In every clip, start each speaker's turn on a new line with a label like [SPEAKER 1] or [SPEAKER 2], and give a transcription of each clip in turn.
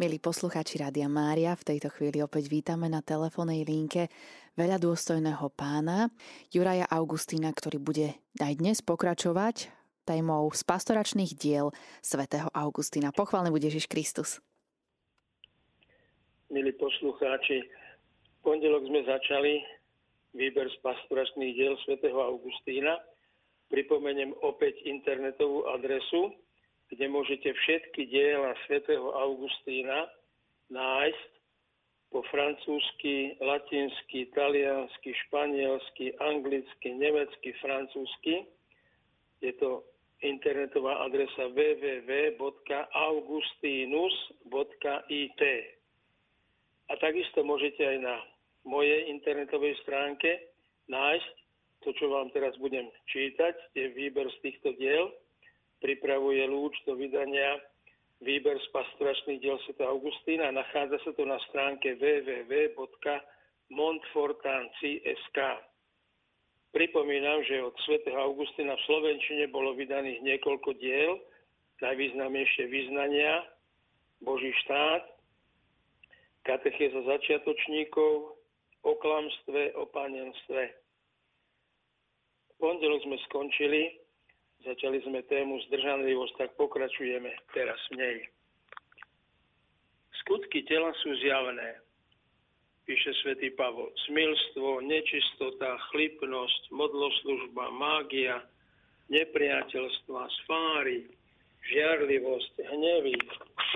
[SPEAKER 1] Milí poslucháči Rádia Mária, v tejto chvíli opäť vítame na telefónnej linke veľa dôstojného pána Juraja Augustína, ktorý bude aj dnes pokračovať témou z pastoračných diel svätého Augustína. Pochválne bude Ježiš Kristus.
[SPEAKER 2] Milí poslucháči, pondelok sme začali výber z pastoračných diel svätého Augustína. Pripomeniem opäť internetovú adresu kde môžete všetky diela svätého Augustína nájsť po francúzsky, latinsky, taliansky, španielsky, anglicky, nemecky, francúzsky. Je to internetová adresa www.augustinus.it. A takisto môžete aj na mojej internetovej stránke nájsť to, čo vám teraz budem čítať, je výber z týchto diel pripravuje lúč do vydania výber z pastoračných diel Sv. Augustína. Nachádza sa to na stránke www.montfortanci.sk. Pripomínam, že od Sv. Augustína v Slovenčine bolo vydaných niekoľko diel, najvýznamnejšie vyznania, Boží štát, katechéza začiatočníkov, o klamstve, o panenstve. V pondelok sme skončili Začali sme tému zdržanlivosť, tak pokračujeme teraz v nej. Skutky tela sú zjavné, píše svätý Pavol. Smilstvo, nečistota, chlipnosť, modloslužba, mágia, nepriateľstva, sfáry, žiarlivosť, hnevy,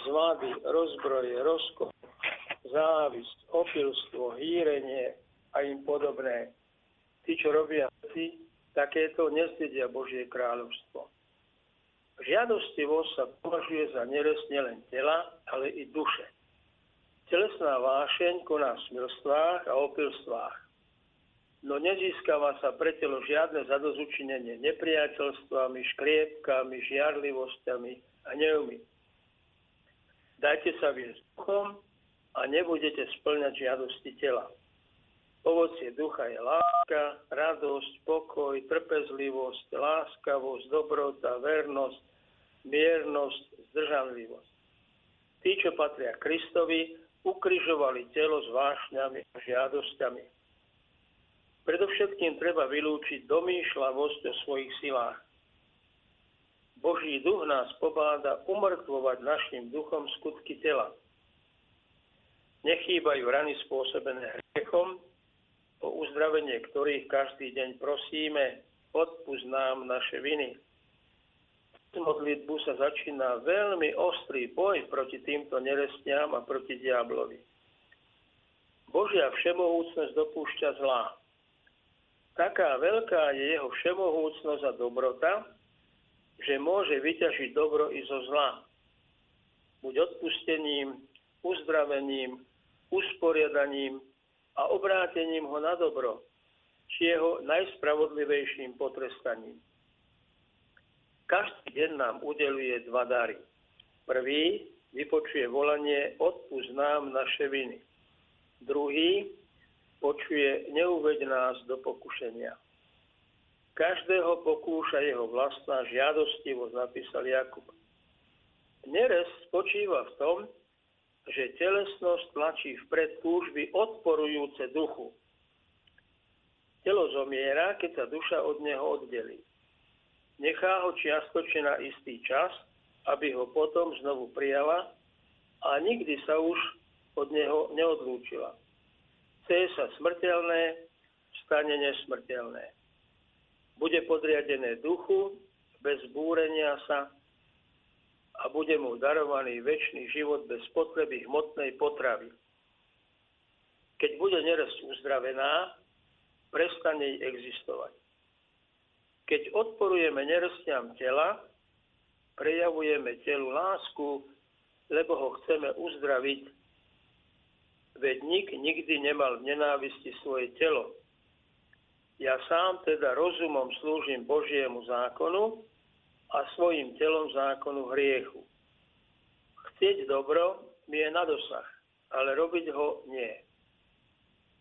[SPEAKER 2] zvady, rozbroje, rozkop, závisť, opilstvo, hýrenie a im podobné. Tí, čo robia veci, takéto nezdedia Božie kráľovstvo. Žiadostivosť sa považuje za nerest nielen tela, ale i duše. Telesná vášeň koná v smilstvách a opilstvách. No nezískava sa pre telo žiadne zadozučinenie nepriateľstvami, škriepkami, žiarlivosťami a hnevmi. Dajte sa viesť duchom a nebudete splňať žiadosti tela. Ovocie ducha je láska, radosť, pokoj, trpezlivosť, láskavosť, dobrota, vernosť, miernosť, zdržanlivosť. Tí, čo patria Kristovi, ukrižovali telo s vášňami a žiadosťami. Predovšetkým treba vylúčiť domýšľavosť o svojich silách. Boží duch nás pobáda umrtvovať našim duchom skutky tela. Nechýbajú rany spôsobené hriechom, o uzdravenie ktorých každý deň prosíme, odpúsť nám naše viny. Modlitbu sa začína veľmi ostrý boj proti týmto nerestiam a proti diablovi. Božia všemohúcnosť dopúšťa zlá. Taká veľká je jeho všemohúcnosť a dobrota, že môže vyťažiť dobro i zo zla. Buď odpustením, uzdravením, usporiadaním, a obrátením ho na dobro, či jeho najspravodlivejším potrestaním. Každý deň nám udeluje dva dary. Prvý vypočuje volanie odpúsť nám naše viny. Druhý počuje neuveď nás do pokušenia. Každého pokúša jeho vlastná žiadostivosť, napísal Jakub. Nerez spočíva v tom, že telesnosť tlačí vpred túžby odporujúce duchu. Telo zomiera, keď sa duša od neho oddelí. Nechá ho čiastočne na istý čas, aby ho potom znovu prijala a nikdy sa už od neho neodlúčila. Chce sa smrteľné, stane nesmrteľné. Bude podriadené duchu, bez búrenia sa, a bude mu darovaný väčší život bez potreby hmotnej potravy. Keď bude neresť uzdravená, prestane jej existovať. Keď odporujeme nerestiam tela, prejavujeme telu lásku, lebo ho chceme uzdraviť, veď nik nikdy nemal v nenávisti svoje telo. Ja sám teda rozumom slúžim Božiemu zákonu, a svojim telom zákonu hriechu. Chcieť dobro mi je na dosah, ale robiť ho nie.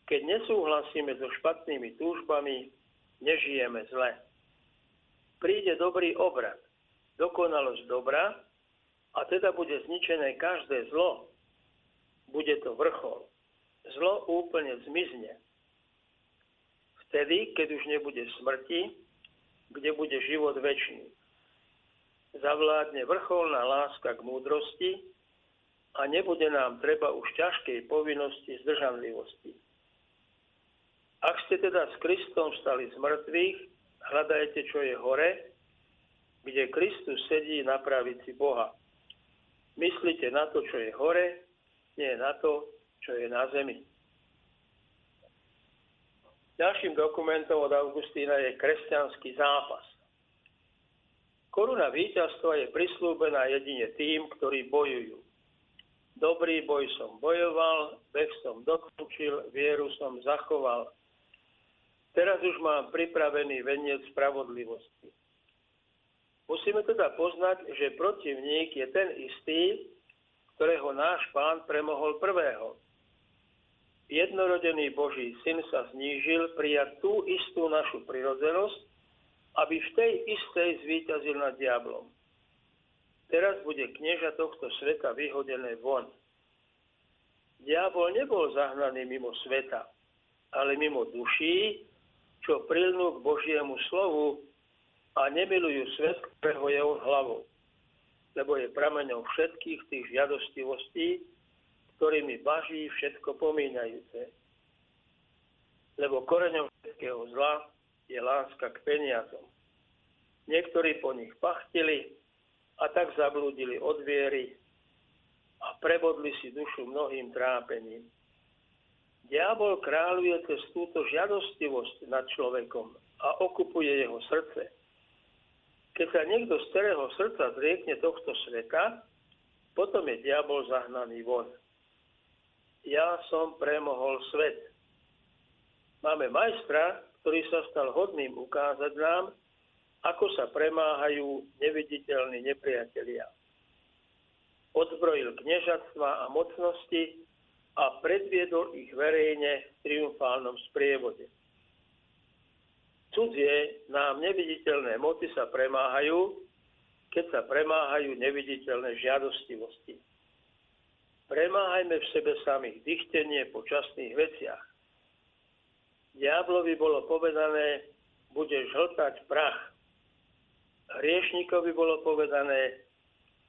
[SPEAKER 2] Keď nesúhlasíme so špatnými túžbami, nežijeme zle. Príde dobrý obrad, dokonalosť dobra a teda bude zničené každé zlo, bude to vrchol. Zlo úplne zmizne. Vtedy, keď už nebude smrti, kde bude život väčší. Zavládne vrcholná láska k múdrosti a nebude nám treba už ťažkej povinnosti zdržanlivosti. Ak ste teda s Kristom stali z mŕtvych, hľadajte, čo je hore, kde Kristus sedí na pravici Boha. Myslite na to, čo je hore, nie na to, čo je na zemi. Ďalším dokumentom od Augustína je kresťanský zápas. Koruna víťazstva je prislúbená jedine tým, ktorí bojujú. Dobrý boj som bojoval, beh som dokončil, vieru som zachoval. Teraz už mám pripravený veniec spravodlivosti. Musíme teda poznať, že protivník je ten istý, ktorého náš pán premohol prvého. Jednorodený Boží syn sa znížil prijať tú istú našu prirodzenosť, aby v tej istej zvíťazil nad diablom. Teraz bude knieža tohto sveta vyhodené von. Diabol nebol zahnaný mimo sveta, ale mimo duší, čo prilnú k Božiemu slovu a nemilujú svet, ktorého je on hlavou. Lebo je prameňom všetkých tých žiadostivostí, ktorými baží všetko pomínajúce. Lebo koreňom všetkého zla je láska k peniazom. Niektorí po nich pachtili a tak zablúdili od viery a prebodli si dušu mnohým trápením. Diabol kráľuje cez túto žiadostivosť nad človekom a okupuje jeho srdce. Keď sa niekto z celého srdca zriekne tohto sveta, potom je diabol zahnaný von ja som premohol svet. Máme majstra, ktorý sa stal hodným ukázať nám, ako sa premáhajú neviditeľní nepriatelia. Odzbrojil kniežatstva a mocnosti a predviedol ich verejne v triumfálnom sprievode. Cudzie nám neviditeľné moci sa premáhajú, keď sa premáhajú neviditeľné žiadostivosti. Premáhajme v sebe samých dychtenie po časných veciach. Diablovi bolo povedané, budeš hltať prach. Hriešnikovi bolo povedané,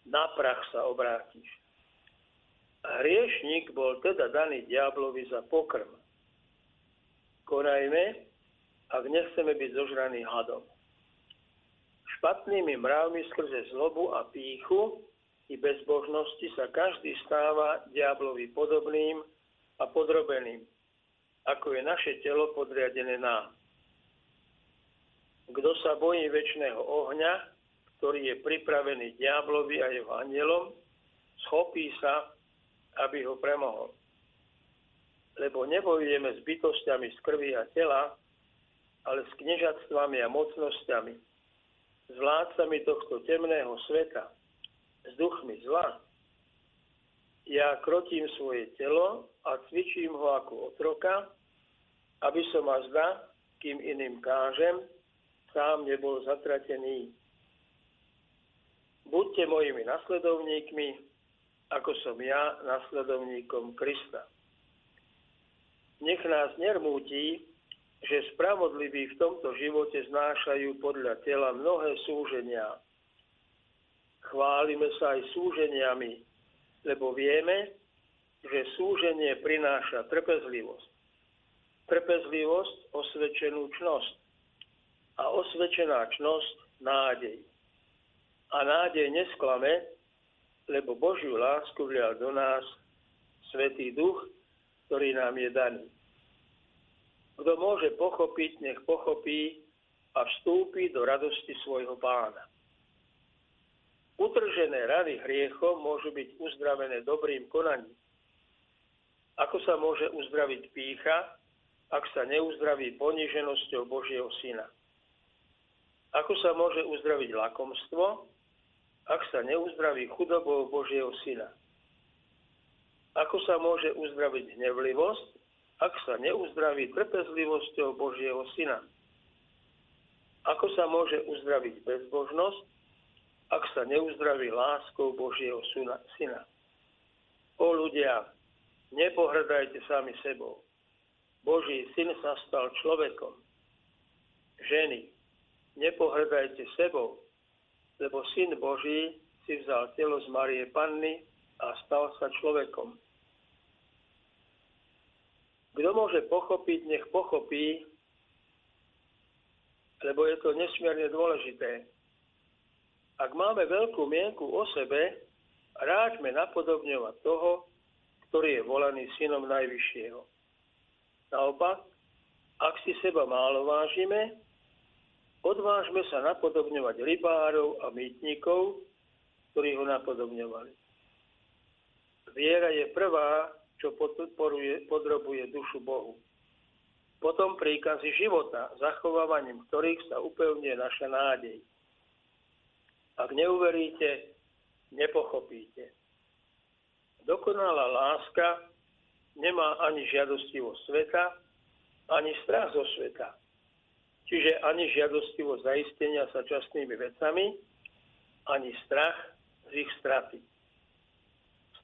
[SPEAKER 2] na prach sa obrátiš. Hriešnik bol teda daný diablovi za pokrm. Konajme, ak nechceme byť zožraní hadom. Špatnými mravmi skrze zlobu a píchu i bezbožnosti sa každý stáva diablovi podobným a podrobeným, ako je naše telo podriadené nám. Kto sa bojí väčšného ohňa, ktorý je pripravený diablovi a jeho anielom, schopí sa, aby ho premohol. Lebo nebojujeme s bytostiami z krvi a tela, ale s kniežatstvami a mocnosťami, s vládcami tohto temného sveta, s duchmi zla, ja krotím svoje telo a cvičím ho ako otroka, aby som a zda, kým iným kážem, sám nebol zatratený. Buďte mojimi nasledovníkmi, ako som ja nasledovníkom Krista. Nech nás nermúti, že spravodliví v tomto živote znášajú podľa tela mnohé súženia, Chválime sa aj súženiami, lebo vieme, že súženie prináša trpezlivosť. Trpezlivosť osvedčenú čnosť a osvedčená čnosť nádej. A nádej nesklame, lebo Božiu lásku vlial do nás Svetý Duch, ktorý nám je daný. Kto môže pochopiť, nech pochopí a vstúpi do radosti svojho pána. Utržené rany hriechom môžu byť uzdravené dobrým konaním. Ako sa môže uzdraviť pícha, ak sa neuzdraví poniženosťou Božieho Syna? Ako sa môže uzdraviť lakomstvo, ak sa neuzdraví chudobou Božieho Syna? Ako sa môže uzdraviť hnevlivosť, ak sa neuzdraví trpezlivosťou Božieho Syna? Ako sa môže uzdraviť bezbožnosť, ak sa neuzdraví láskou Božieho syna. O ľudia, nepohrdajte sami sebou. Boží syn sa stal človekom. Ženy, nepohrdajte sebou, lebo syn Boží si vzal telo z Marie Panny a stal sa človekom. Kto môže pochopiť, nech pochopí, lebo je to nesmierne dôležité. Ak máme veľkú mienku o sebe, ráďme napodobňovať toho, ktorý je volaný synom Najvyššieho. Naopak, ak si seba málo vážime, odvážme sa napodobňovať rybárov a mýtnikov, ktorí ho napodobňovali. Viera je prvá, čo podporuje, podrobuje dušu Bohu. Potom príkazy života, zachovávaním ktorých sa upevňuje naša nádej. Ak neuveríte, nepochopíte. Dokonalá láska nemá ani žiadostivosť sveta, ani strach zo sveta. Čiže ani žiadostivosť zaistenia sa časnými vecami, ani strach z ich straty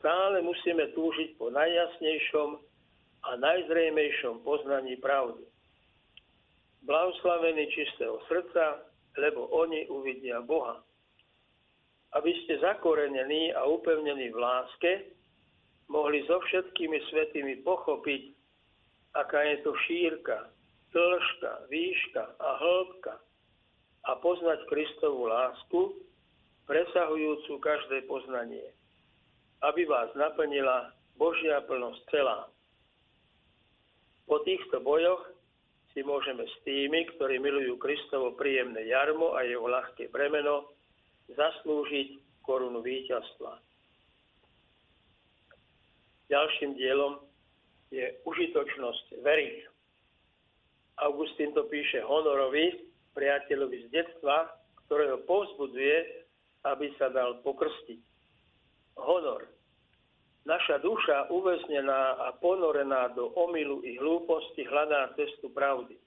[SPEAKER 2] stále musíme túžiť po najjasnejšom a najzrejmejšom poznaní pravdy. Blahoslavení čistého srdca, lebo oni uvidia Boha. Aby ste zakorenení a upevnení v láske, mohli so všetkými svetými pochopiť, aká je to šírka, dĺžka, výška a hĺbka a poznať Kristovú lásku, presahujúcu každé poznanie aby vás naplnila Božia plnosť celá. Po týchto bojoch si môžeme s tými, ktorí milujú Kristovo príjemné jarmo a jeho ľahké bremeno, zaslúžiť korunu víťazstva. Ďalším dielom je užitočnosť veriť. Augustín to píše honorovi, priateľovi z detstva, ktorého povzbudzuje, aby sa dal pokrstiť honor. Naša duša uväznená a ponorená do omilu i hlúposti hľadá cestu pravdy.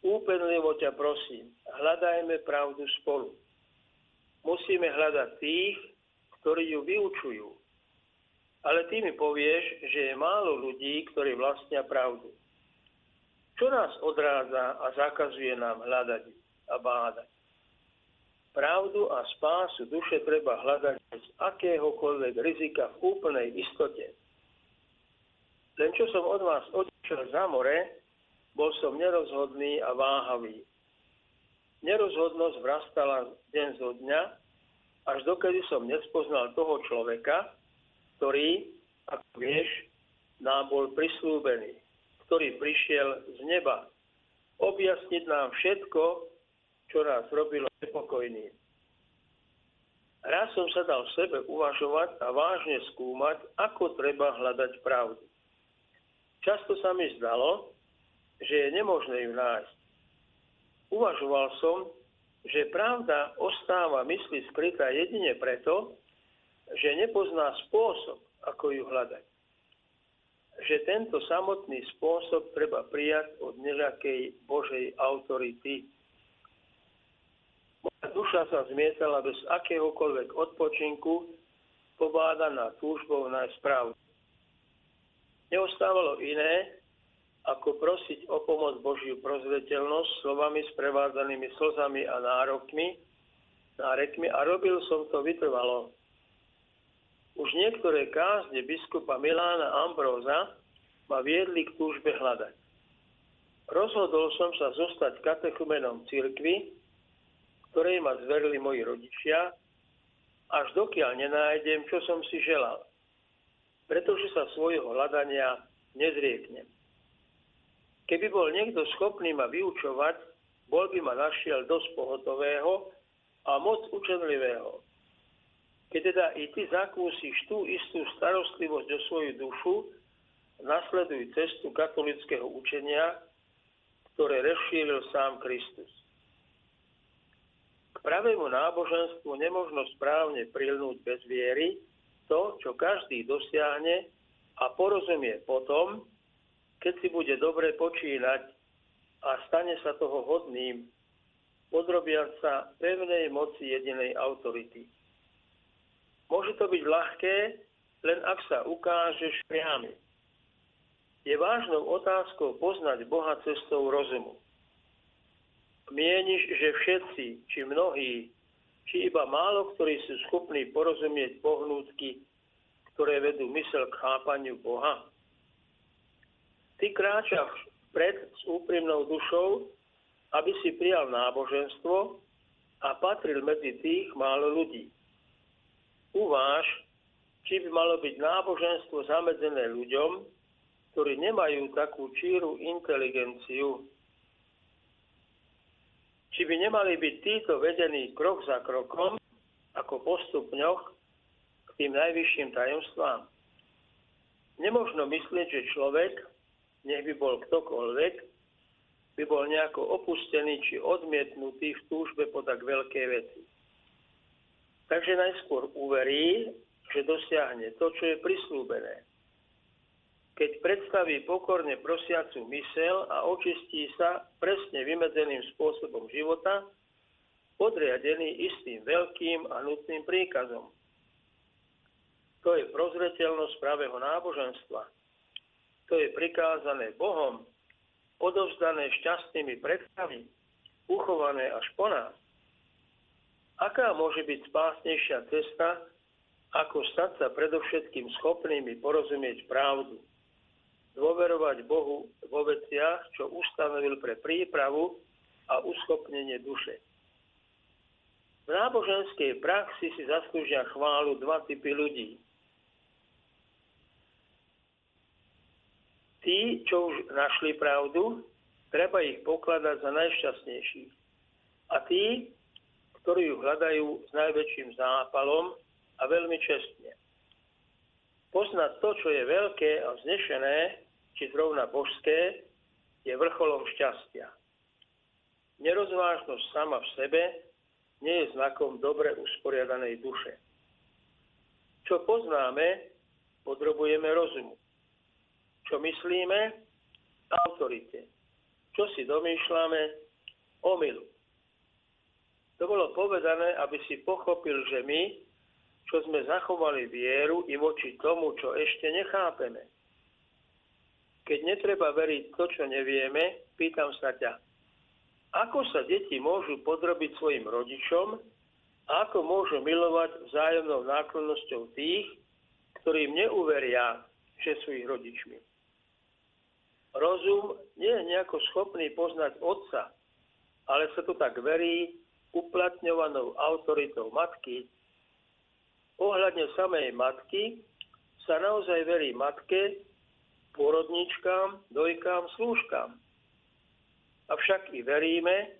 [SPEAKER 2] Úpenlivo ťa prosím, hľadajme pravdu spolu. Musíme hľadať tých, ktorí ju vyučujú. Ale ty mi povieš, že je málo ľudí, ktorí vlastnia pravdu. Čo nás odrádza a zakazuje nám hľadať a bádať? Pravdu a spásu duše treba hľadať bez akéhokoľvek rizika v úplnej istote. Len čo som od vás odišiel za more, bol som nerozhodný a váhavý. Nerozhodnosť vrastala deň zo dňa, až dokedy som nespoznal toho človeka, ktorý, ako vieš, nám bol prislúbený, ktorý prišiel z neba objasniť nám všetko, čo nás robilo nepokojným. Raz som sa dal v sebe uvažovať a vážne skúmať, ako treba hľadať pravdu. Často sa mi zdalo, že je nemožné ju nájsť. Uvažoval som, že pravda ostáva mysli skrytá jedine preto, že nepozná spôsob, ako ju hľadať. Že tento samotný spôsob treba prijať od nejakej Božej autority, duša sa zmietala bez akéhokoľvek odpočinku, pobádaná túžbou nájsť pravdu. Neostávalo iné, ako prosiť o pomoc Božiu prozvetelnosť slovami sprevádzanými slzami a nárokmi, nárekmi a robil som to vytrvalo. Už niektoré kázne biskupa Milána Ambróza ma viedli k túžbe hľadať. Rozhodol som sa zostať katechumenom cirkvi, ktorej ma zverili moji rodičia, až dokiaľ nenájdem, čo som si želal. Pretože sa svojho hľadania nezrieknem. Keby bol niekto schopný ma vyučovať, bol by ma našiel dosť pohotového a moc učenlivého. Keď teda i ty zakúsiš tú istú starostlivosť o svoju dušu, nasleduj cestu katolického učenia, ktoré rozšíril sám Kristus pravému náboženstvu nemožno správne prilnúť bez viery to, čo každý dosiahne a porozumie potom, keď si bude dobre počínať a stane sa toho hodným, podrobiať sa pevnej moci jedinej autority. Môže to byť ľahké, len ak sa ukážeš priamy. Je vážnou otázkou poznať Boha cestou rozumu. Mieniš, že všetci, či mnohí, či iba málo ktorí sú schopní porozumieť pohnútky, ktoré vedú mysel k chápaniu Boha? Ty kráčaš pred s úprimnou dušou, aby si prijal náboženstvo a patril medzi tých málo ľudí. Uváž, či by malo byť náboženstvo zamedzené ľuďom, ktorí nemajú takú číru inteligenciu. Či by nemali byť títo vedení krok za krokom, ako postupňoch, k tým najvyšším tajomstvám. Nemožno myslieť, že človek, nech by bol ktokoľvek, by bol nejako opustený či odmietnutý v túžbe po tak veľké veci. Takže najskôr uverí, že dosiahne to, čo je prislúbené. Keď predstaví pokorne prosiacu mysel a očistí sa presne vymedzeným spôsobom života, podriadený istým veľkým a nutným príkazom. To je prozreteľnosť pravého náboženstva. To je prikázané Bohom, odovzdané šťastnými predkami, uchované až po nás. Aká môže byť spásnejšia cesta, ako stať sa predovšetkým schopnými porozumieť pravdu, dôverovať Bohu vo veciach, čo ustanovil pre prípravu a uschopnenie duše. V náboženskej praxi si zaslúžia chválu dva typy ľudí. Tí, čo už našli pravdu, treba ich pokladať za najšťastnejších. A tí, ktorí ju hľadajú s najväčším zápalom, a veľmi čestne. Poznať to, čo je veľké a vznešené, či zrovna božské, je vrcholom šťastia. Nerozvážnosť sama v sebe nie je znakom dobre usporiadanej duše. Čo poznáme, podrobujeme rozumu. Čo myslíme, autorite. Čo si domýšľame, omilu. To bolo povedané, aby si pochopil, že my, čo sme zachovali vieru i voči tomu, čo ešte nechápeme. Keď netreba veriť to, čo nevieme, pýtam sa ťa, ako sa deti môžu podrobiť svojim rodičom a ako môžu milovať vzájomnou náklonnosťou tých, ktorým neuveria, že sú ich rodičmi. Rozum nie je nejako schopný poznať otca, ale sa to tak verí uplatňovanou autoritou matky, ohľadne samej matky sa naozaj verí matke, porodničkám, dojkám, slúžkám. Avšak i veríme,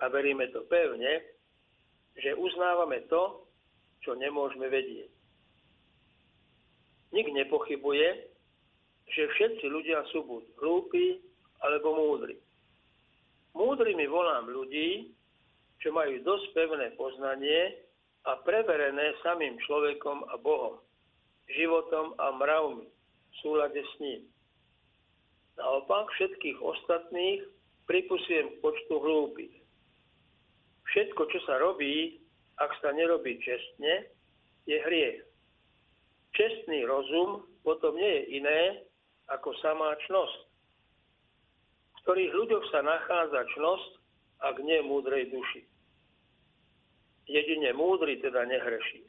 [SPEAKER 2] a veríme to pevne, že uznávame to, čo nemôžeme vedieť. Nik nepochybuje, že všetci ľudia sú buď hlúpi, alebo múdri. Múdrymi volám ľudí, čo majú dosť pevné poznanie a preverené samým človekom a Bohom, životom a mravmi v súlade s ním. Naopak všetkých ostatných pripusujem k počtu hlúpych. Všetko, čo sa robí, ak sa nerobí čestne, je hriech. Čestný rozum potom nie je iné ako samá čnosť. V ktorých ľuďoch sa nachádza čnosť, ak nie múdrej duši jedine múdry teda nehreší.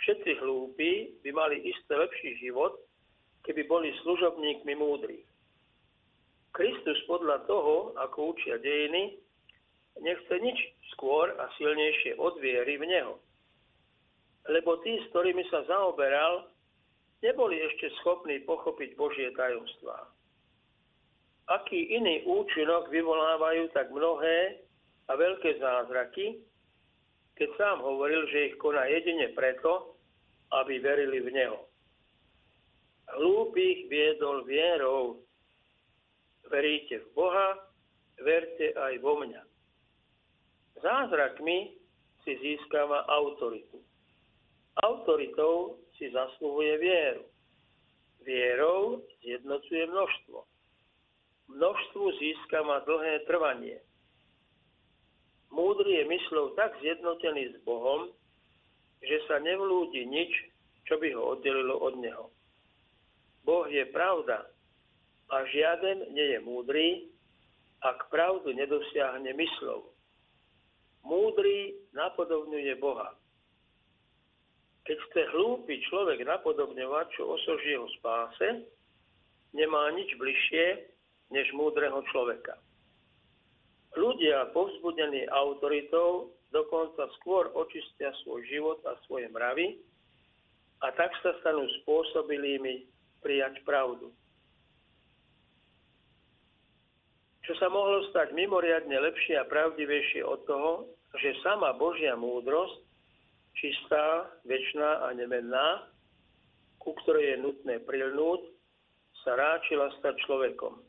[SPEAKER 2] Všetci hlúpi by mali isté lepší život, keby boli služobníkmi múdrych. Kristus podľa toho, ako učia dejiny, nechce nič skôr a silnejšie od viery v Neho. Lebo tí, s ktorými sa zaoberal, neboli ešte schopní pochopiť Božie tajomstvá. Aký iný účinok vyvolávajú tak mnohé a veľké zázraky, keď sám hovoril, že ich koná jedine preto, aby verili v Neho. Hlúpých viedol vierou. Veríte v Boha, verte aj vo mňa. Zázrakmi si získava autoritu. Autoritou si zasluhuje vieru. Vierou zjednocuje množstvo. Množstvu získava dlhé trvanie Múdry je myslou tak zjednotený s Bohom, že sa nevlúdi nič čo by ho oddelilo od neho. Boh je pravda a žiaden nie je múdry, ak pravdu nedosiahne myslov. Múdry napodobňuje Boha. Keď chce hlúpy človek napodobňovať, čo jeho spáse, nemá nič bližšie než múdreho človeka. Ľudia povzbudení autoritou dokonca skôr očistia svoj život a svoje mravy a tak sa stanú spôsobilými prijať pravdu. čo sa mohlo stať mimoriadne lepšie a pravdivejšie od toho, že sama Božia múdrosť, čistá, väčšiná a nemenná, ku ktorej je nutné prilnúť, sa ráčila stať človekom.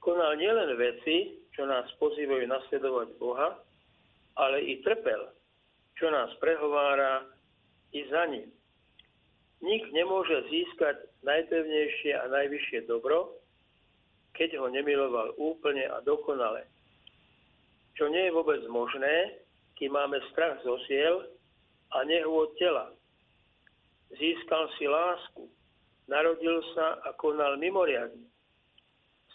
[SPEAKER 2] Konal nielen veci, čo nás pozývajú nasledovať Boha, ale i trpel, čo nás prehovára i za ním. Nik nemôže získať najpevnejšie a najvyššie dobro, keď ho nemiloval úplne a dokonale. Čo nie je vôbec možné, kým máme strach zo siel a od tela. Získal si lásku, narodil sa a konal mimoriadne.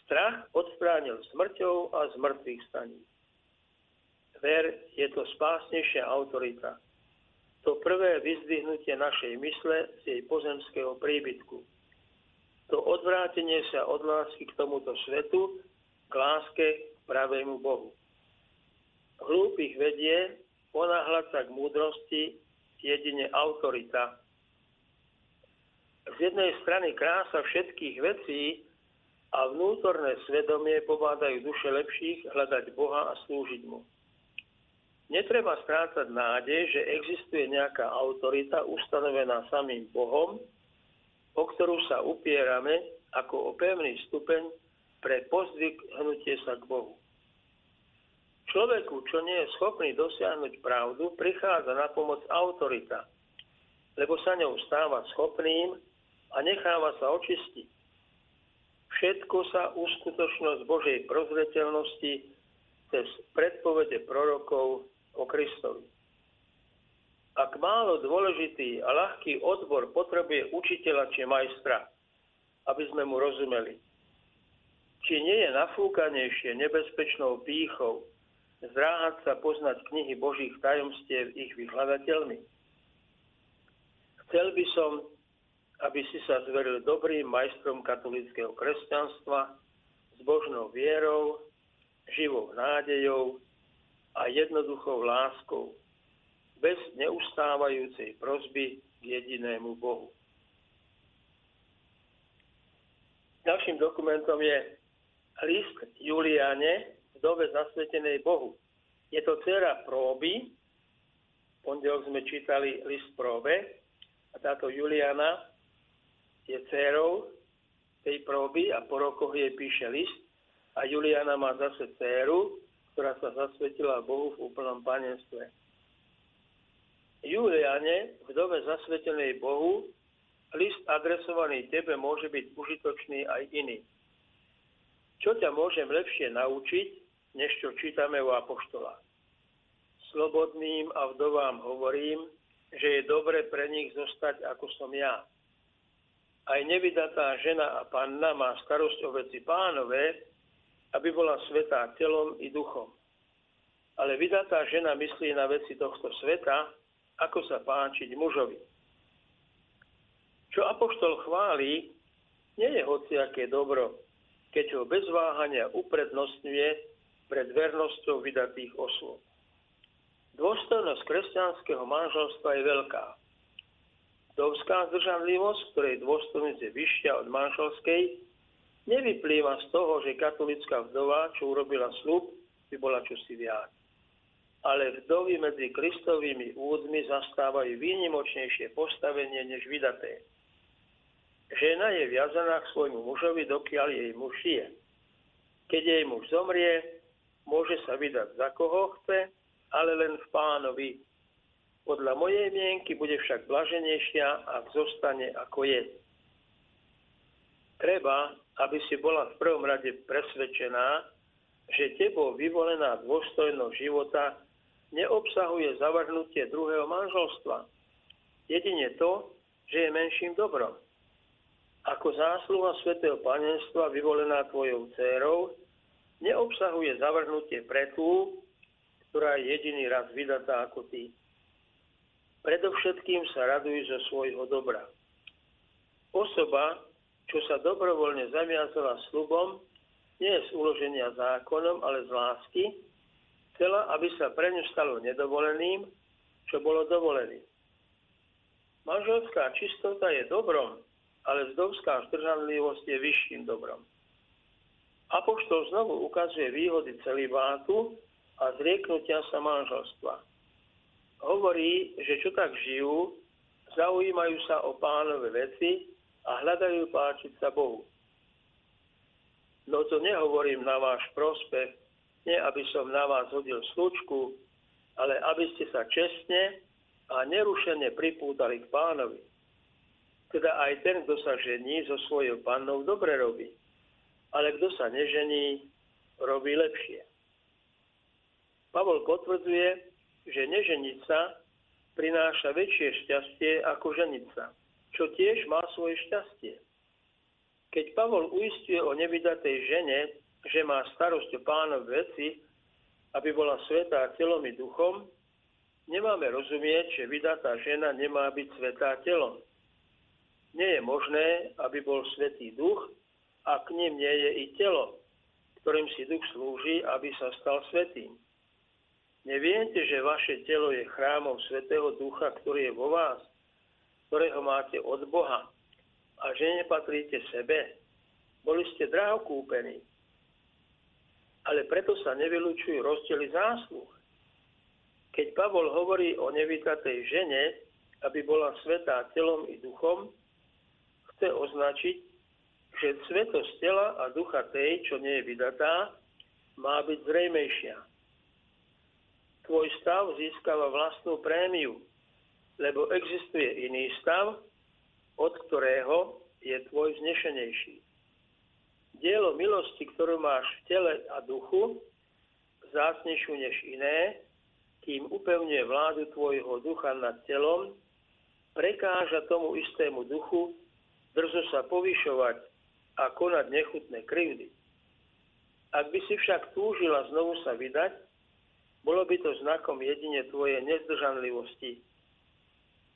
[SPEAKER 2] Strach odstránil smrťou a z mŕtvych staní. Ver je to spásnejšia autorita. To prvé vyzdvihnutie našej mysle z jej pozemského príbytku – to odvrátenie sa od lásky k tomuto svetu, k láske k pravému Bohu. Hlúpych vedie ponáhľať sa k múdrosti jedine autorita. Z jednej strany krása všetkých vecí a vnútorné svedomie pobádajú duše lepších hľadať Boha a slúžiť mu. Netreba strácať nádej, že existuje nejaká autorita ustanovená samým Bohom, o ktorú sa upierame ako o pevný stupeň pre pozdvihnutie sa k Bohu. Človeku, čo nie je schopný dosiahnuť pravdu, prichádza na pomoc autorita, lebo sa ňou stáva schopným a necháva sa očistiť. Všetko sa uskutočnosť Božej prozreteľnosti cez predpovede prorokov o Kristovi. Ak málo dôležitý a ľahký odbor potrebuje učiteľa či majstra, aby sme mu rozumeli, či nie je nafúkanejšie nebezpečnou pýchou zdráhať sa poznať knihy Božích tajomstiev ich vyhľadateľmi? Chcel by som, aby si sa zveril dobrým majstrom katolického kresťanstva s Božnou vierou, živou nádejou a jednoduchou láskou bez neustávajúcej prozby k jedinému Bohu. Ďalším dokumentom je list Juliane, vdove zasvetenej Bohu. Je to dcera próby, v pondelok sme čítali list próbe a táto Juliana je dcerou tej próby a po rokoch jej píše list a Juliana má zase dceru, ktorá sa zasvetila Bohu v úplnom panenstve. Juliane, vdove zasvetenej Bohu, list adresovaný tebe môže byť užitočný aj iný. Čo ťa môžem lepšie naučiť, než čo čítame u Apoštola? Slobodným a vdovám hovorím, že je dobre pre nich zostať ako som ja. Aj nevydatá žena a panna má starosť o veci pánové, aby bola svetá telom i duchom. Ale vydatá žena myslí na veci tohto sveta, ako sa páčiť mužovi. Čo apoštol chváli, nie je hociaké dobro, keď ho bez váhania uprednostňuje pred vernosťou vydatých osôb. Dôstojnosť kresťanského manželstva je veľká. Dovská zdržanlivosť, ktorej dôstojnosť je vyššia od manželskej, nevyplýva z toho, že katolická vdova, čo urobila slub, by bola čosi viac ale vdovy medzi Kristovými údmi zastávajú výnimočnejšie postavenie než vydaté. Žena je viazaná k svojmu mužovi, dokiaľ jej muž je. Keď jej muž zomrie, môže sa vydať za koho chce, ale len v pánovi. Podľa mojej mienky bude však blaženejšia, ak zostane ako je. Treba, aby si bola v prvom rade presvedčená, že tebou vyvolená dôstojnosť života neobsahuje zavrhnutie druhého manželstva. jedine to, že je menším dobrom. Ako zásluha svätého panenstva vyvolená tvojou dcérou, neobsahuje zavrhnutie pretú, ktorá je jediný raz vydatá ako ty. Predovšetkým sa raduj zo svojho dobra. Osoba, čo sa dobrovoľne zaviazala slubom, nie z uloženia zákonom, ale z lásky, chcela, aby sa pre ňu stalo nedovoleným, čo bolo dovoleným. Manželská čistota je dobrom, ale vdovská zdržanlivosť je vyšším dobrom. Apoštol znovu ukazuje výhody celibátu a zrieknutia sa manželstva. Hovorí, že čo tak žijú, zaujímajú sa o pánové veci a hľadajú páčiť sa Bohu. No to nehovorím na váš prospech, nie aby som na vás hodil slučku, ale aby ste sa čestne a nerušene pripútali k pánovi. Teda aj ten, kto sa žení so svojou pannou, dobre robí. Ale kto sa nežení, robí lepšie. Pavol potvrdzuje, že neženiť prináša väčšie šťastie ako ženiť sa, čo tiež má svoje šťastie. Keď Pavol uistuje o nevydatej žene, že má starosť o pánov veci, aby bola svetá telom i duchom, nemáme rozumieť, že vydatá žena nemá byť svetá telom. Nie je možné, aby bol svetý duch a k ním nie je i telo, ktorým si duch slúži, aby sa stal svetým. Neviete, že vaše telo je chrámom Svetého Ducha, ktorý je vo vás, ktorého máte od Boha a že nepatríte sebe. Boli ste draho kúpení. Ale preto sa nevylučujú rozdiely zásluh. Keď Pavol hovorí o nevytatej žene, aby bola svetá telom i duchom, chce označiť, že svetosť tela a ducha tej, čo nie je vydatá, má byť zrejmejšia. Tvoj stav získava vlastnú prémiu, lebo existuje iný stav, od ktorého je tvoj znešenejší. Dielo milosti, ktorú máš v tele a duchu, zácnejšiu než iné, kým upevňuje vládu tvojho ducha nad telom, prekáža tomu istému duchu, drzo sa povyšovať a konať nechutné krivdy. Ak by si však túžila znovu sa vydať, bolo by to znakom jedine tvojej nezdržanlivosti.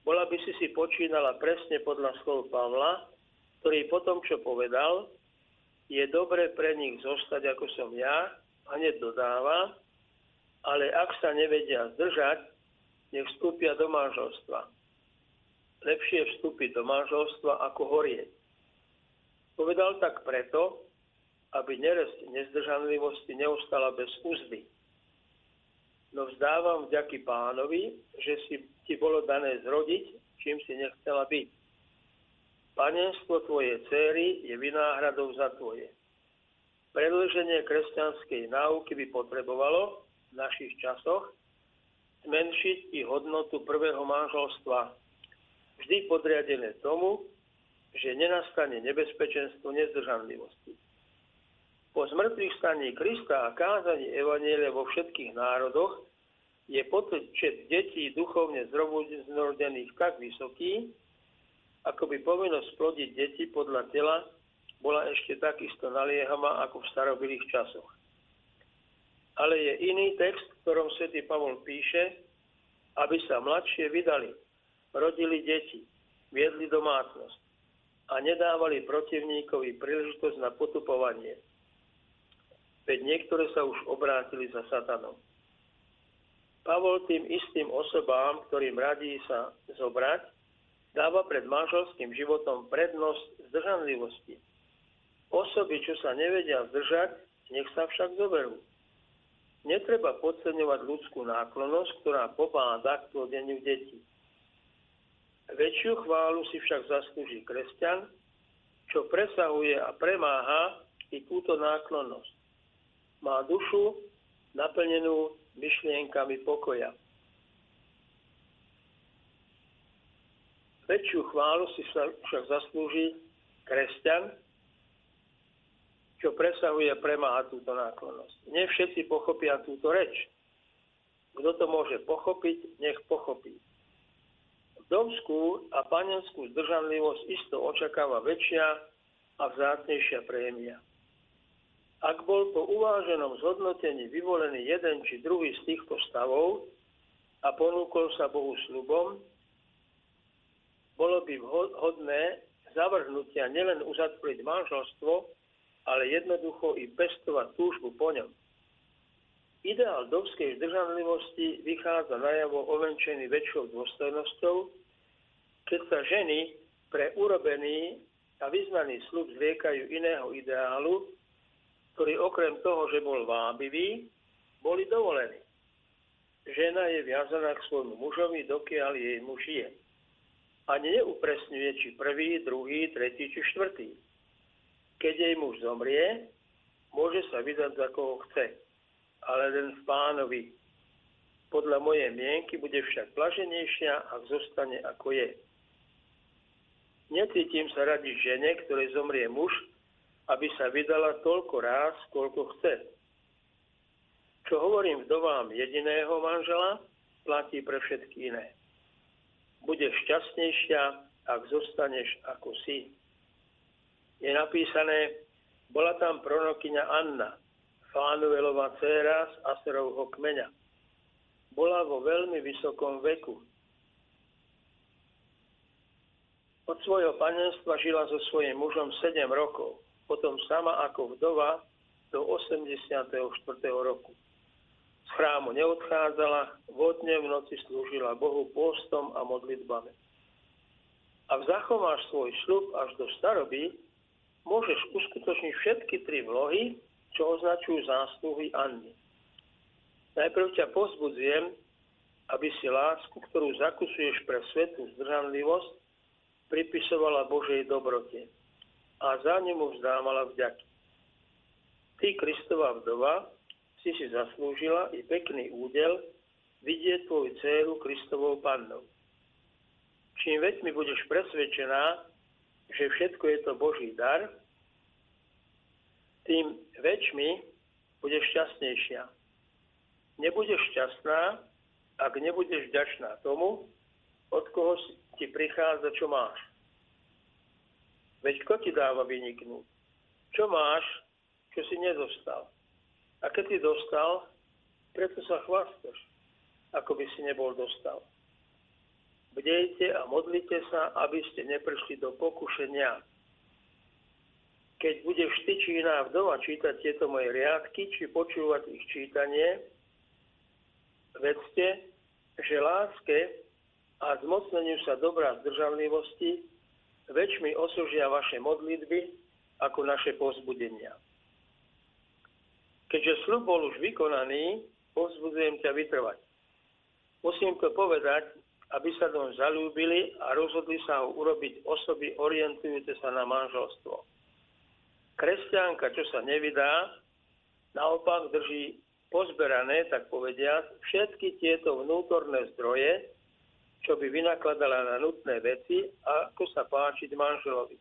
[SPEAKER 2] Bola by si si počínala presne podľa slov Pavla, ktorý po tom, čo povedal, je dobre pre nich zostať ako som ja, hneď dodáva, ale ak sa nevedia zdržať, nech vstúpia do manželstva lepšie vstúpiť do manželstva ako horieť. Povedal tak preto, aby neresť nezdržanlivosti neostala bez úzdy. No vzdávam vďaky pánovi, že si ti bolo dané zrodiť, čím si nechcela byť. Panenstvo tvojej céry je vynáhradou za tvoje. Predlženie kresťanskej náuky by potrebovalo v našich časoch zmenšiť i hodnotu prvého manželstva vždy podriadené tomu, že nenastane nebezpečenstvo nezdržanlivosti. Po zmrtvých staní Krista a kázaní Evanielia vo všetkých národoch je počet detí duchovne zrodených tak vysoký, ako by povinnosť plodiť deti podľa tela bola ešte takisto naliehavá ako v starobilých časoch. Ale je iný text, v ktorom svätý Pavol píše, aby sa mladšie vydali, rodili deti, viedli domácnosť a nedávali protivníkovi príležitosť na potupovanie. Veď niektoré sa už obrátili za satanom. Pavol tým istým osobám, ktorým radí sa zobrať, dáva pred manželským životom prednosť zdržanlivosti. Osoby, čo sa nevedia zdržať, nech sa však zoberú. Netreba podceňovať ľudskú náklonosť, ktorá pobáda k plodeniu detí. Väčšiu chválu si však zaslúži kresťan, čo presahuje a premáha i túto náklonnosť. Má dušu naplnenú myšlienkami pokoja. Väčšiu chválu si však zaslúži kresťan, čo presahuje a premáha túto náklonnosť. Nie všetci pochopia túto reč. Kto to môže pochopiť, nech pochopí. Vdovskú a panenskú zdržanlivosť isto očakáva väčšia a vzácnejšia prémia. Ak bol po uváženom zhodnotení vyvolený jeden či druhý z týchto stavov a ponúkol sa Bohu slubom, bolo by vhodné zavrhnutia nielen uzatvoriť manželstvo, ale jednoducho i pestovať túžbu po ňom. Ideál dovskej zdržanlivosti vychádza najavo ovenčený väčšou dôstojnosťou, keď sa ženy pre urobený a vyznaný slub zriekajú iného ideálu, ktorý okrem toho, že bol vábivý, boli dovolení. Žena je viazaná k svojmu mužovi, dokiaľ jej muž je. Ani neupresňuje, či prvý, druhý, tretí či štvrtý. Keď jej muž zomrie, môže sa vydať za koho chce ale len v pánovi. Podľa mojej mienky bude však blaženejšia, ak zostane ako je. Necítim sa radi žene, ktorej zomrie muž, aby sa vydala toľko ráz, koľko chce. Čo hovorím vdovám jediného manžela, platí pre všetky iné. Budeš šťastnejšia, ak zostaneš ako si. Je napísané, bola tam pronokyňa Anna, Fánuelová dcéra z Aserovho kmeňa. Bola vo veľmi vysokom veku. Od svojho panenstva žila so svojím mužom 7 rokov, potom sama ako vdova do 84. roku. Z chrámu neodchádzala, vodne v noci slúžila Bohu pôstom a modlitbami. Ak zachováš svoj šľub až do staroby, môžeš uskutočniť všetky tri vlohy, čo označujú zásluhy Anny. Najprv ťa pozbudzujem, aby si lásku, ktorú zakusuješ pre svetú zdržanlivosť, pripisovala Božej dobrote a za ňu mu vzdámala vďaky. Ty, Kristova vdova, si si zaslúžila i pekný údel vidieť tvoju dceru Kristovou pannou. Čím veď mi budeš presvedčená, že všetko je to Boží dar, tým väčšmi budeš šťastnejšia. Nebudeš šťastná, ak nebudeš vďačná tomu, od koho ti prichádza, čo máš. Veď kto ti dáva vyniknúť? Čo máš, čo si nedostal? A keď si dostal, preto sa chvástaš, ako by si nebol dostal. Bdejte a modlite sa, aby ste neprišli do pokušenia keď budeš ty či iná vdova čítať tieto moje riadky, či počúvať ich čítanie, vedzte, že láske a zmocneniu sa dobrá zdržanlivosti väčšmi osožia vaše modlitby ako naše pozbudenia. Keďže slub bol už vykonaný, pozbudzujem ťa vytrvať. Musím to povedať, aby sa doň zalúbili a rozhodli sa ho urobiť osoby orientujúce sa na manželstvo. Kresťanka, čo sa nevydá, naopak drží pozberané, tak povediať, všetky tieto vnútorné zdroje, čo by vynakladala na nutné veci, ako sa páčiť manželovi.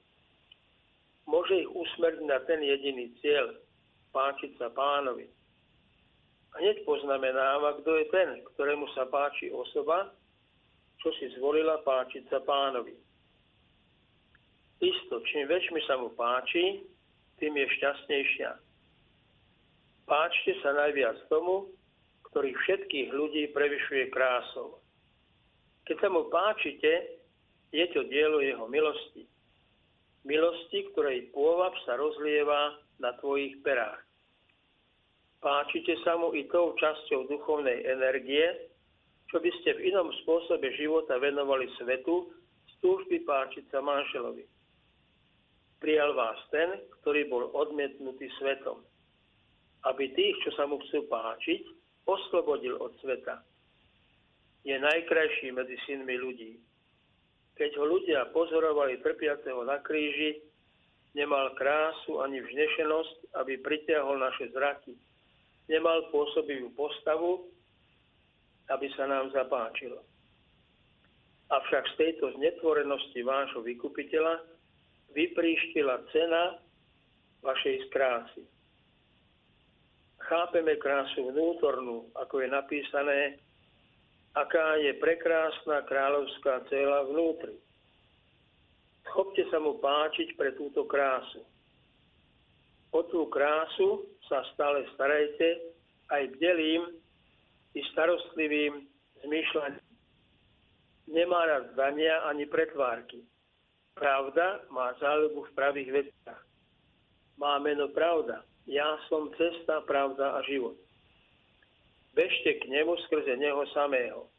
[SPEAKER 2] Môže ich usmerniť na ten jediný cieľ, páčiť sa pánovi. A hneď poznamenáva, kto je ten, ktorému sa páči osoba, čo si zvolila páčiť sa pánovi. Isto, čím väčšmi sa mu páči, tým je šťastnejšia. Páčte sa najviac tomu, ktorý všetkých ľudí prevyšuje krásou. Keď sa mu páčite, je to dielo jeho milosti. Milosti, ktorej pôvab sa rozlieva na tvojich perách. Páčite sa mu i tou časťou duchovnej energie, čo by ste v inom spôsobe života venovali svetu z páčiť sa manželovi prijal vás ten, ktorý bol odmietnutý svetom, aby tých, čo sa mu chcú páčiť, oslobodil od sveta. Je najkrajší medzi synmi ľudí. Keď ho ľudia pozorovali trpiaceho na kríži, nemal krásu ani vznešenosť, aby pritiahol naše zraky. Nemal pôsobivú postavu, aby sa nám zapáčilo. Avšak z tejto znetvorenosti vášho vykupiteľa vypríštila cena vašej krásy. Chápeme krásu vnútornú, ako je napísané, aká je prekrásna kráľovská cela vnútri. Chopte sa mu páčiť pre túto krásu. O tú krásu sa stále starajte aj bdelým i starostlivým zmýšľaním. Nemá rád zdania ani pretvárky. Pravda má záľubu v pravých veciach. Má meno pravda. Ja som cesta, pravda a život. Bežte k nemu skrze neho samého.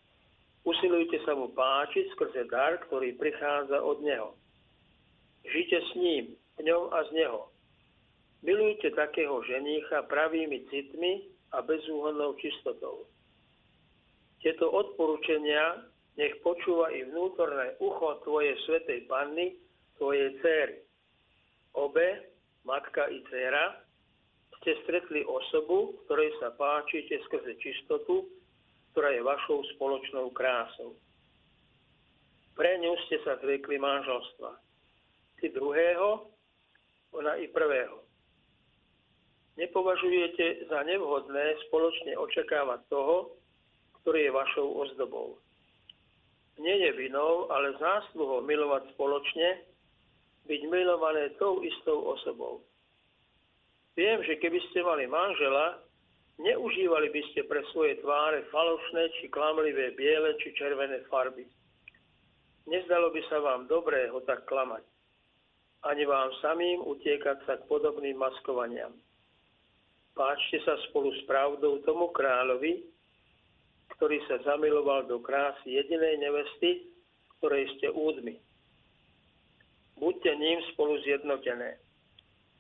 [SPEAKER 2] Usilujte sa mu páčiť skrze dar, ktorý prichádza od neho. Žite s ním, v ňom a z neho. Milujte takého ženícha pravými citmi a bezúhodnou čistotou. Tieto odporúčania nech počúva i vnútorné ucho Tvoje svetej panny, Tvojej céry. Obe, matka i dcera, ste stretli osobu, ktorej sa páčite skrze čistotu, ktorá je vašou spoločnou krásou. Pre ňu ste sa zvykli manželstva. Ty druhého, ona i prvého. Nepovažujete za nevhodné spoločne očakávať toho, ktorý je vašou ozdobou. Nie je vinou, ale zásluhou milovať spoločne, byť milované tou istou osobou. Viem, že keby ste mali manžela, neužívali by ste pre svoje tváre falošné či klamlivé biele či červené farby. Nezdalo by sa vám dobré ho tak klamať. Ani vám samým utiekať sa k podobným maskovaniam. Páčte sa spolu s pravdou tomu kráľovi, ktorý sa zamiloval do krásy jedinej nevesty, ktorej ste údmi. Buďte ním spolu zjednotené.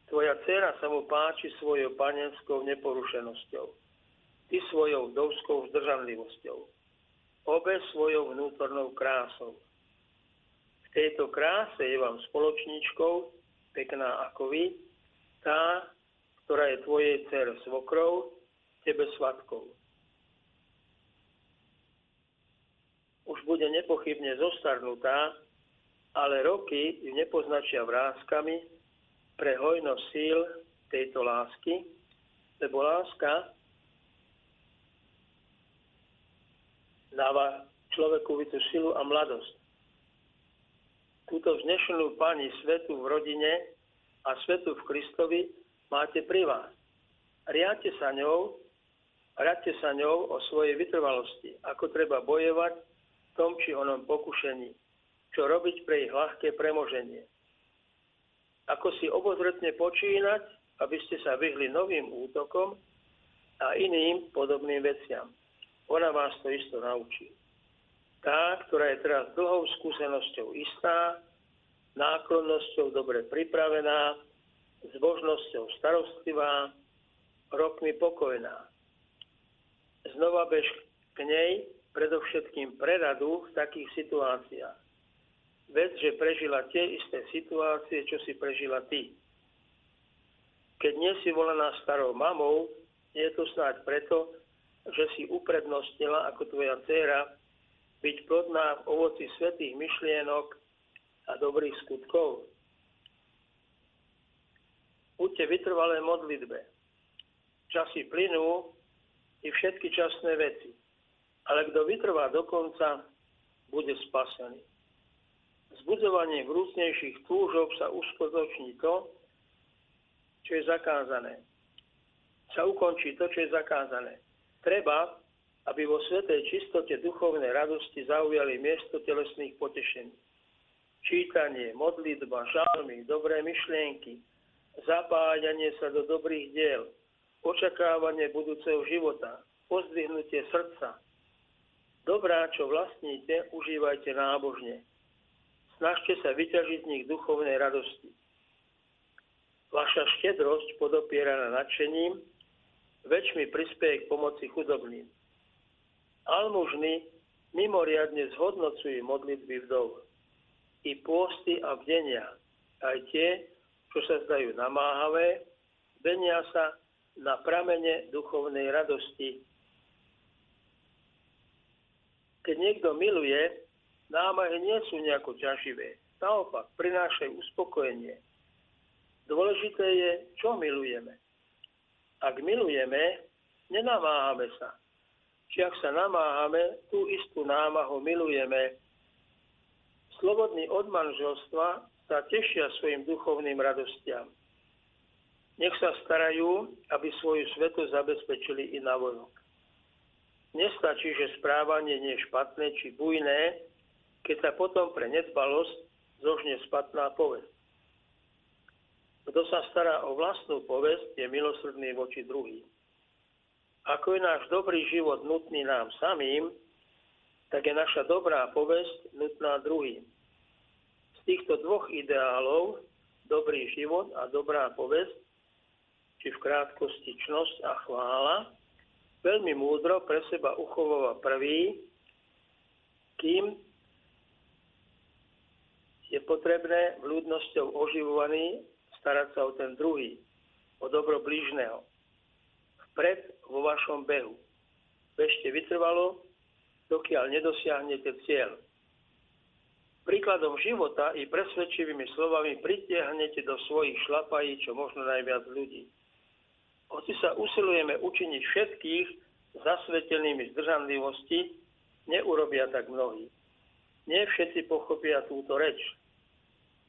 [SPEAKER 2] Tvoja dcera sa mu páči svojou panenskou neporušenosťou. Ty svojou vdovskou zdržanlivosťou. Obe svojou vnútornou krásou. V tejto kráse je vám spoločníčkou, pekná ako vy, tá, ktorá je tvojej dcer svokrou, tebe svatkou. Už bude nepochybne zostarnutá, ale roky ju nepoznačia vrázkami, pre hojnosť síl tejto lásky, lebo láska dáva človeku tú silu a mladosť. Túto vznešenú pani svetu v rodine a svetu v Kristovi máte pri vás. Riate sa ňou, radte sa ňou o svojej vytrvalosti, ako treba bojovať tom či onom pokušení, čo robiť pre ich ľahké premoženie ako si obozretne počínať, aby ste sa vyhli novým útokom a iným podobným veciam. Ona vás to isto naučí. Tá, ktorá je teraz dlhou skúsenosťou istá, náklonnosťou dobre pripravená, zbožnosťou starostlivá, rokmi pokojná. Znova bež k nej predovšetkým preradu v takých situáciách vec, že prežila tie isté situácie, čo si prežila ty. Keď nie si volená starou mamou, je to snáď preto, že si uprednostnila ako tvoja dcéra byť plodná v ovoci svetých myšlienok a dobrých skutkov. Buďte vytrvalé modlitbe. Časy plynú i všetky časné veci. Ale kto vytrvá do konca, bude spasený vzbudzovanie vrúcnejších túžob sa uskutoční to, čo je zakázané. Sa ukončí to, čo je zakázané. Treba, aby vo svetej čistote duchovnej radosti zaujali miesto telesných potešení. Čítanie, modlitba, žalmy, dobré myšlienky, zapájanie sa do dobrých diel, očakávanie budúceho života, pozdvihnutie srdca. Dobrá, čo vlastníte, užívajte nábožne Snažte sa vyťažiť z nich duchovnej radosti. Vaša štedrosť podopieraná nadšením väčšmi prispieje k pomoci chudobným. Almužny mimoriadne zhodnocujú modlitby vdov. I pôsty a vdenia, aj tie, čo sa zdajú namáhavé, benia sa na pramene duchovnej radosti. Keď niekto miluje, námahy nie sú nejako ťaživé. Naopak, prinášajú uspokojenie. Dôležité je, čo milujeme. Ak milujeme, nenamáhame sa. či ak sa namáhame, tú istú námahu milujeme. Slobodní od manželstva sa tešia svojim duchovným radostiam. Nech sa starajú, aby svoju svetu zabezpečili i na vonok. Nestačí, že správanie nie je špatné či bujné, keď sa potom pre nedbalosť zožne spatná povesť. Kto sa stará o vlastnú povesť, je milosrdný voči druhým. Ako je náš dobrý život nutný nám samým, tak je naša dobrá povesť nutná druhým. Z týchto dvoch ideálov, dobrý život a dobrá povesť, či v krátkosti čnosť a chvála, veľmi múdro pre seba uchováva prvý, kým je potrebné vľúdnosťou oživovaný starať sa o ten druhý, o dobro blížneho vpred vo vašom behu. Bežte vytrvalo, dokiaľ nedosiahnete cieľ. Príkladom života i presvedčivými slovami pritiahnete do svojich šlapají čo možno najviac ľudí. Hoci sa usilujeme učiniť všetkých zasvetenými zdržanlivosti, neurobia tak mnohí. Nie všetci pochopia túto reč.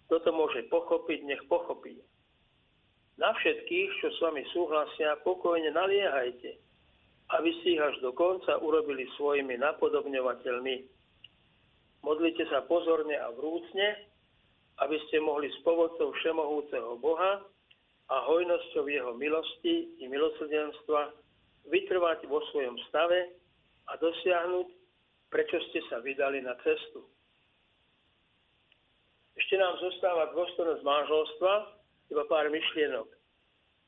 [SPEAKER 2] Kto to môže pochopiť, nech pochopí. Na všetkých, čo s vami súhlasia, pokojne naliehajte, aby si ich až do konca urobili svojimi napodobňovateľmi. Modlite sa pozorne a vrúcne, aby ste mohli s pomocou všemohúceho Boha a hojnosťou jeho milosti i milosrdenstva vytrvať vo svojom stave a dosiahnuť, prečo ste sa vydali na cestu. Ešte nám zostáva dôstojnosť manželstva, iba pár myšlienok.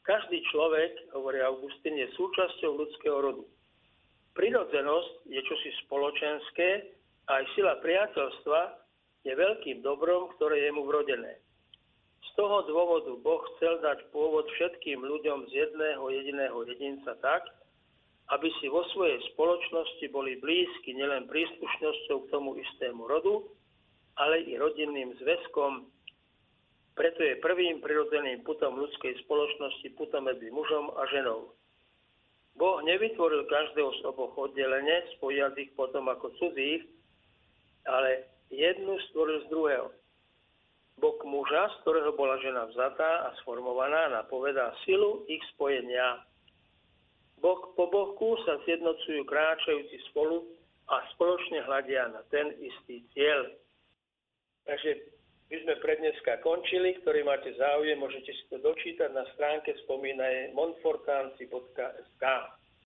[SPEAKER 2] Každý človek, hovorí Augustín, je súčasťou ľudského rodu. Prirodzenosť je čosi spoločenské a aj sila priateľstva je veľkým dobrom, ktoré je mu vrodené. Toho dôvodu Boh chcel dať pôvod všetkým ľuďom z jedného jediného jedinca tak, aby si vo svojej spoločnosti boli blízky nielen príslušnosťou k tomu istému rodu, ale i rodinným zväzkom preto je prvým prirodzeným putom ľudskej spoločnosti putom medzi mužom a ženou. Boh nevytvoril každého z oboch oddelenie, spojil ich potom ako cudzích, ale jednu stvoril z druhého. Bok muža, z ktorého bola žena vzatá a sformovaná, napovedá silu ich spojenia. Bok po boku sa zjednocujú kráčajúci spolu a spoločne hľadia na ten istý cieľ. Takže my sme pre dneska končili, ktorý máte záujem, môžete si to dočítať na stránke spomínaje monfortanci.sk.